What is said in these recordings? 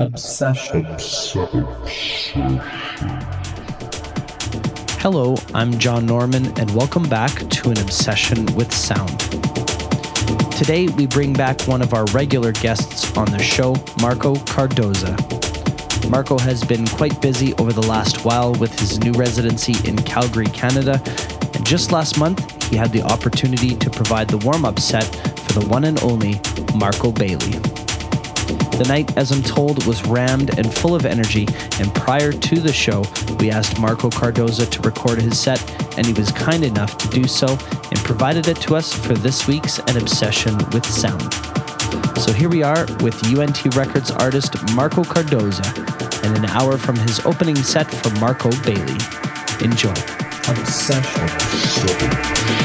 Obsession. Hello, I'm John Norman, and welcome back to an obsession with sound. Today, we bring back one of our regular guests on the show, Marco Cardoza. Marco has been quite busy over the last while with his new residency in Calgary, Canada, and just last month, he had the opportunity to provide the warm up set for the one and only Marco Bailey. The night, as I'm told, was rammed and full of energy, and prior to the show, we asked Marco Cardoza to record his set, and he was kind enough to do so and provided it to us for this week's An Obsession with Sound. So here we are with UNT Records artist Marco Cardoza, and an hour from his opening set for Marco Bailey. Enjoy. Obsession.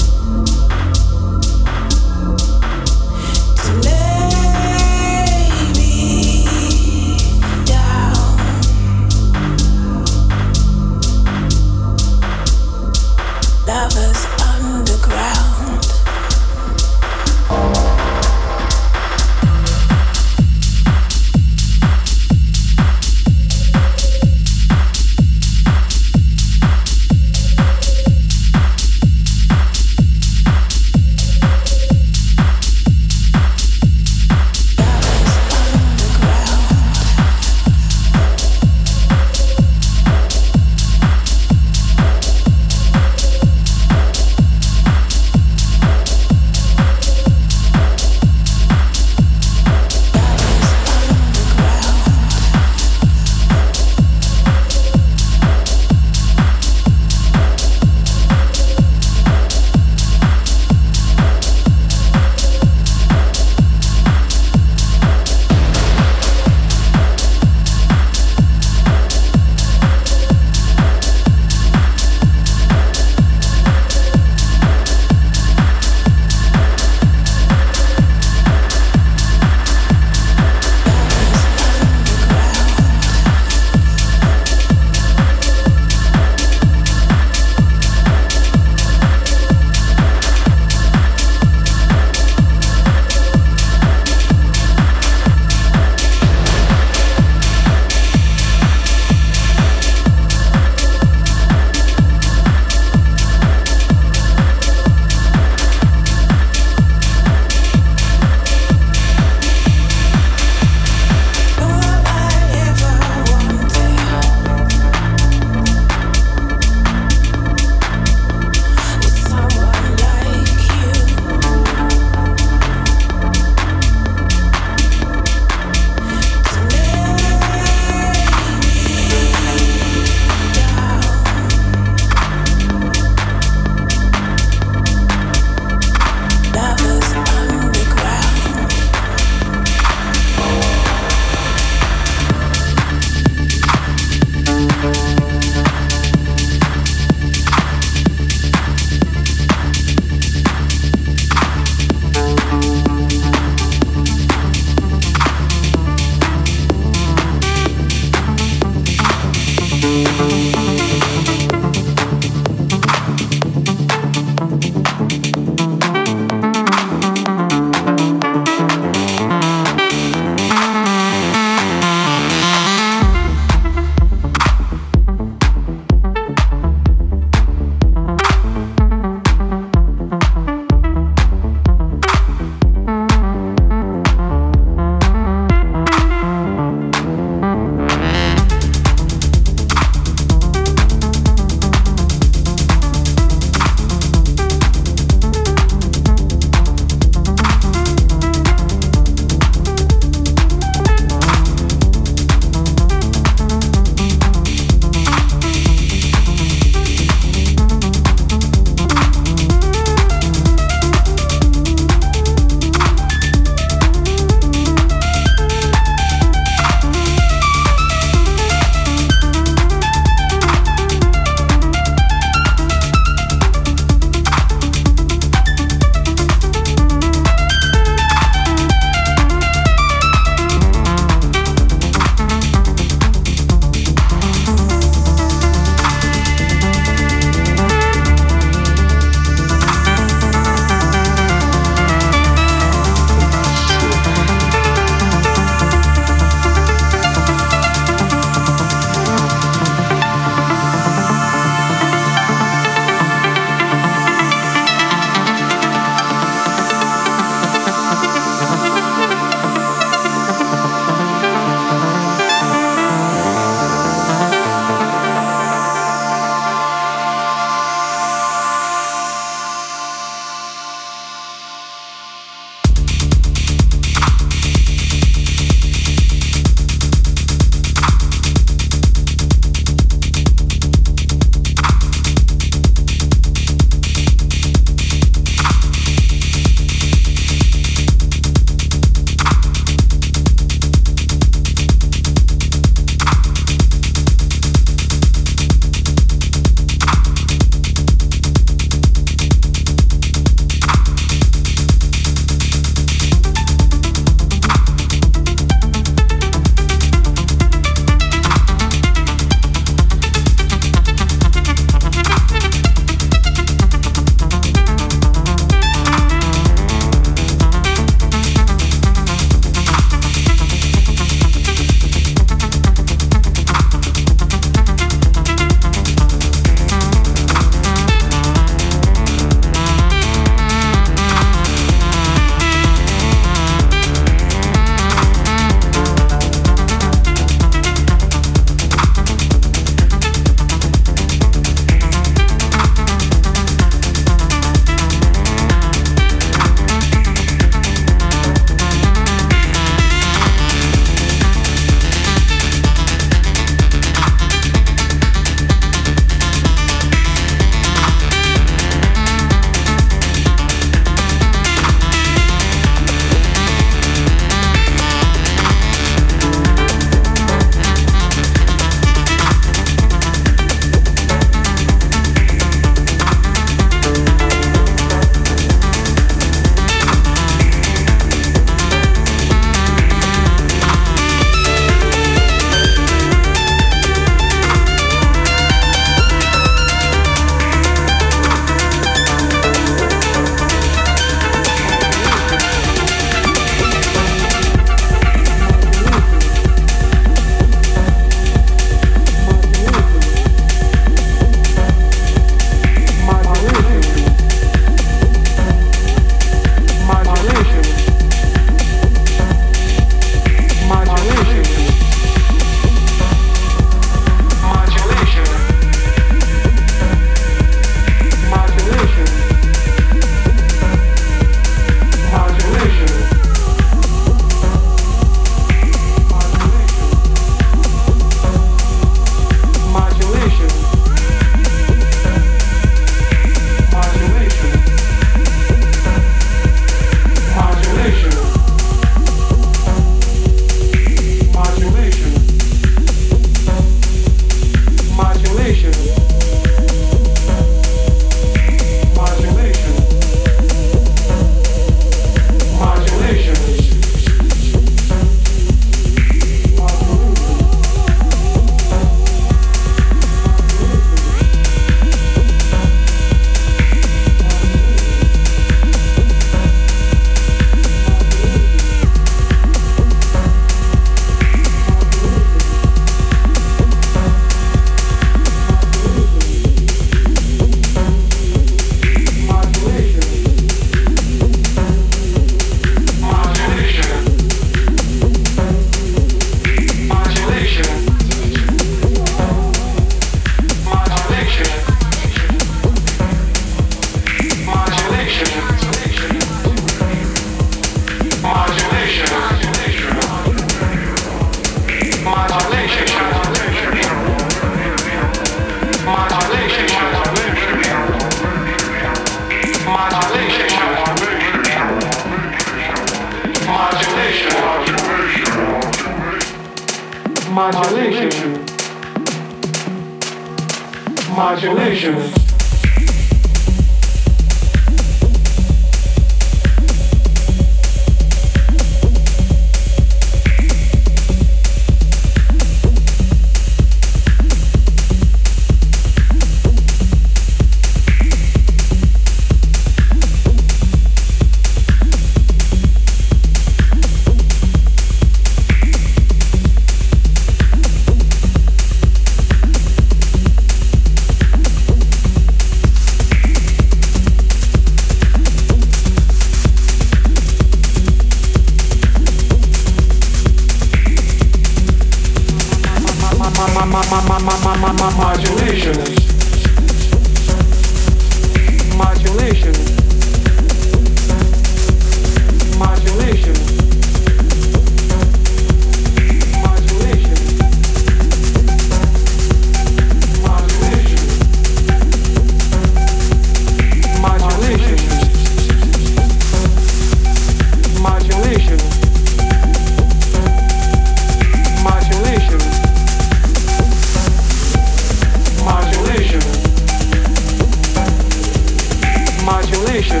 modulation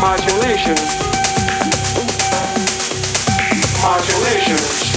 modulation modulation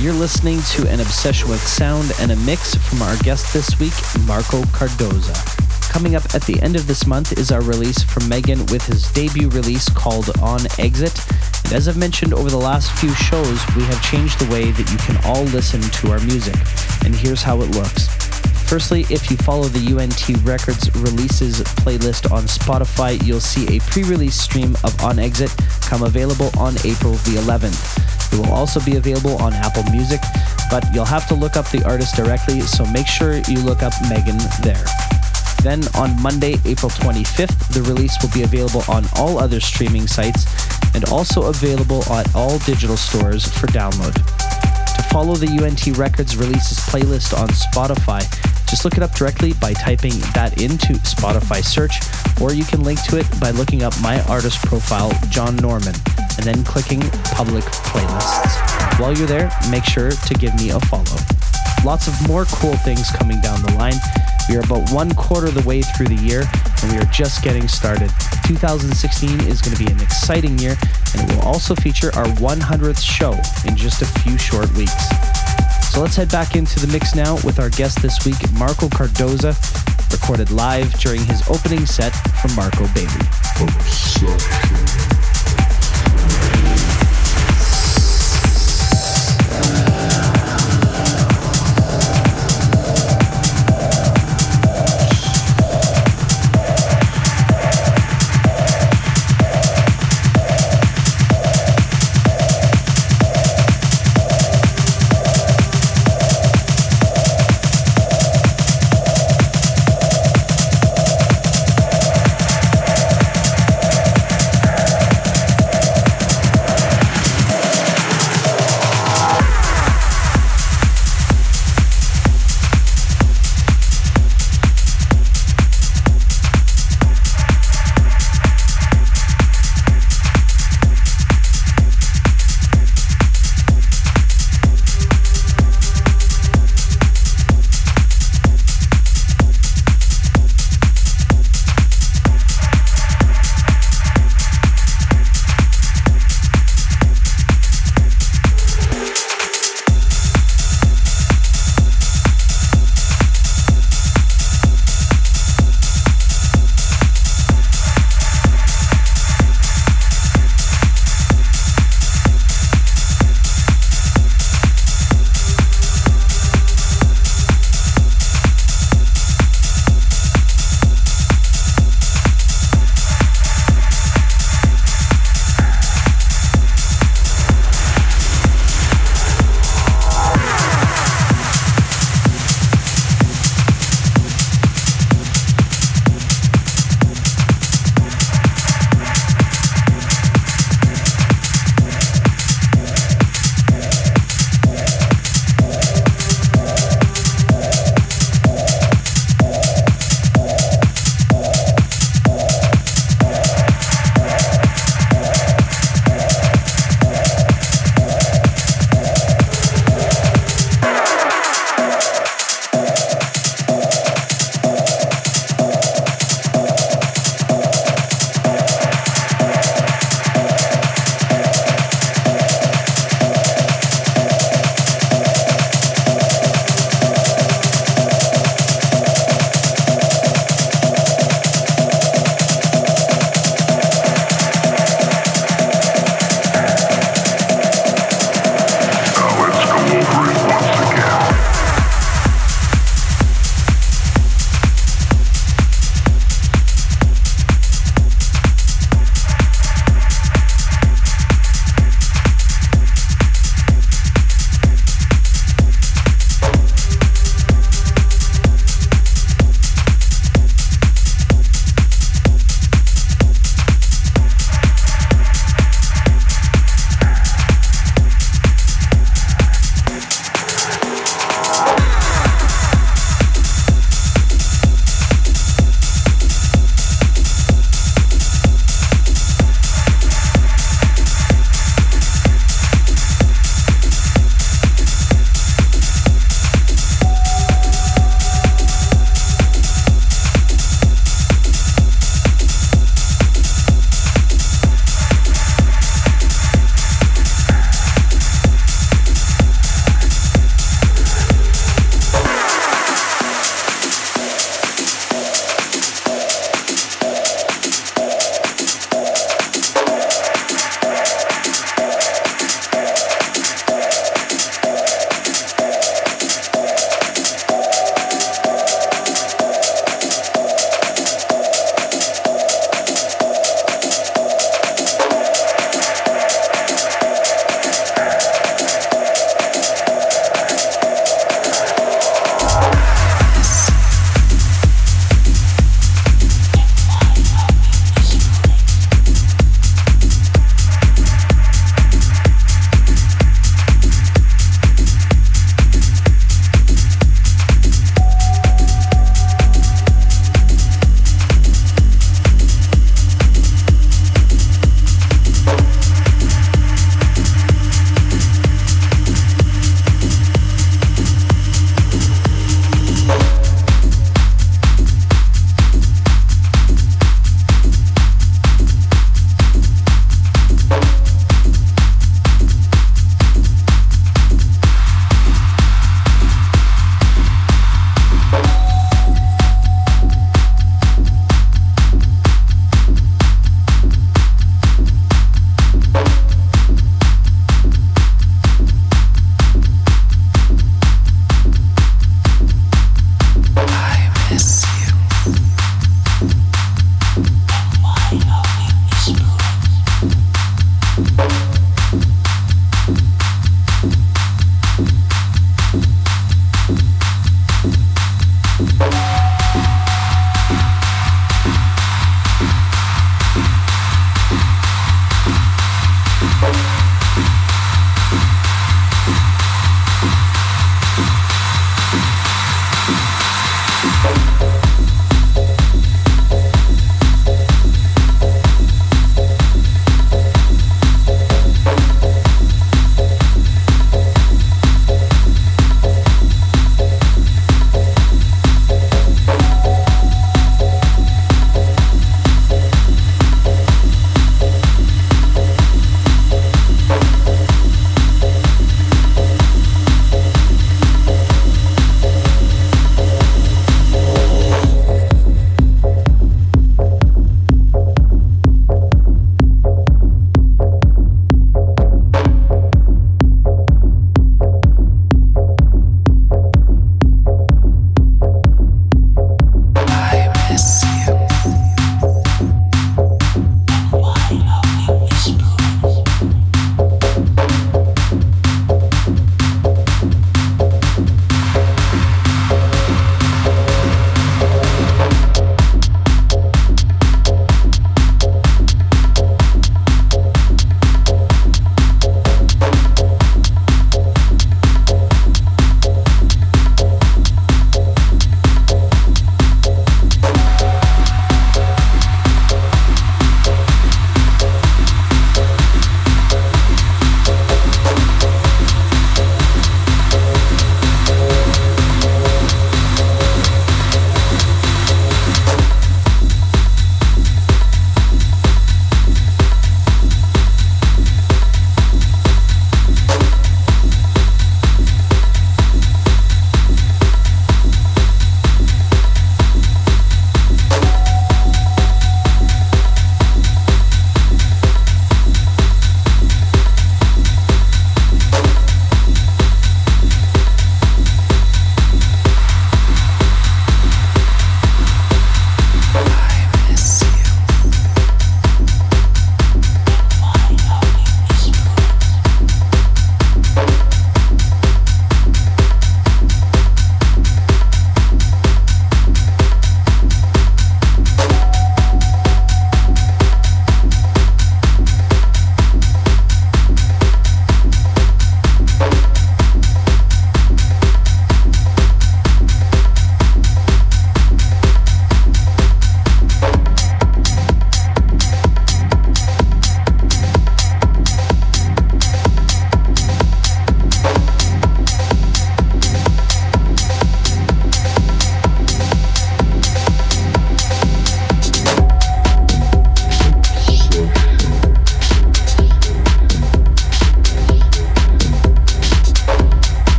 You're listening to an obsession with sound and a mix from our guest this week, Marco Cardoza. Coming up at the end of this month is our release from Megan with his debut release called On Exit. And as I've mentioned over the last few shows, we have changed the way that you can all listen to our music. And here's how it looks. Firstly, if you follow the UNT Records releases playlist on Spotify, you'll see a pre release stream of On Exit come available on April the 11th. It will also be available on Apple Music, but you'll have to look up the artist directly, so make sure you look up Megan there. Then on Monday, April 25th, the release will be available on all other streaming sites and also available at all digital stores for download. To follow the UNT Records releases playlist on Spotify, just look it up directly by typing that into Spotify search, or you can link to it by looking up my artist profile, John Norman, and then clicking public playlists. While you're there, make sure to give me a follow. Lots of more cool things coming down the line. We are about one quarter of the way through the year, and we are just getting started. 2016 is going to be an exciting year, and it will also feature our 100th show in just a few short weeks. So let's head back into the mix now with our guest this week, Marco Cardoza, recorded live during his opening set from Marco Bailey.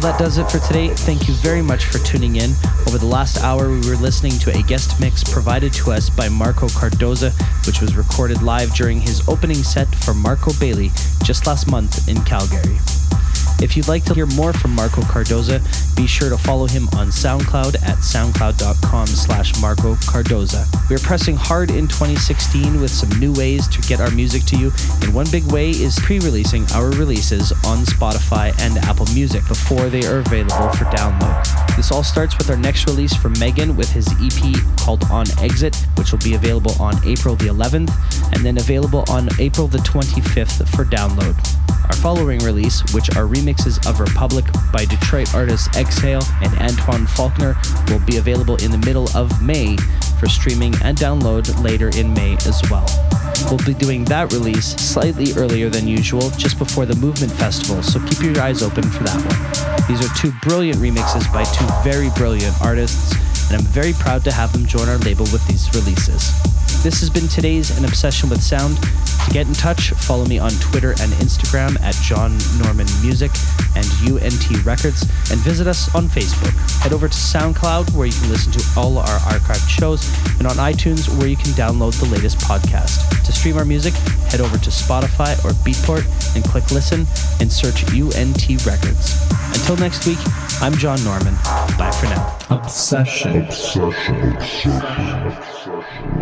That does it for today. Thank you very much for tuning in. Over the last hour, we were listening to a guest mix provided to us by Marco Cardoza, which was recorded live during his opening set for Marco Bailey just last month in Calgary. If you'd like to hear more from Marco Cardoza, be sure to follow him on SoundCloud at soundcloud.com slash Marco Cardoza. We're pressing hard in 2016 with some new ways to get our music to you, and one big way is pre-releasing our releases on Spotify and Apple Music before they are available for download. This all starts with our next release from Megan with his EP called On Exit, which will be available on April the 11th, and then available on April the 25th for download. Our following release, which are remixes of Republic by Detroit artists Exhale and Antoine Faulkner, will be available in the middle of May for streaming and download later in May as well. We'll be doing that release slightly earlier than usual, just before the Movement Festival, so keep your eyes open for that one. These are two brilliant remixes by two very brilliant artists, and I'm very proud to have them join our label with these releases. This has been today's An Obsession with Sound. To get in touch, follow me on Twitter and Instagram at John Norman Music and UNT Records, and visit us on Facebook. Head over to SoundCloud, where you can listen to all our archived shows, and on iTunes, where you can download the latest podcast. To stream our music, head over to Spotify or Beatport and click Listen and search UNT Records. Until next week, I'm John Norman. Bye for now obsession, obsession. obsession.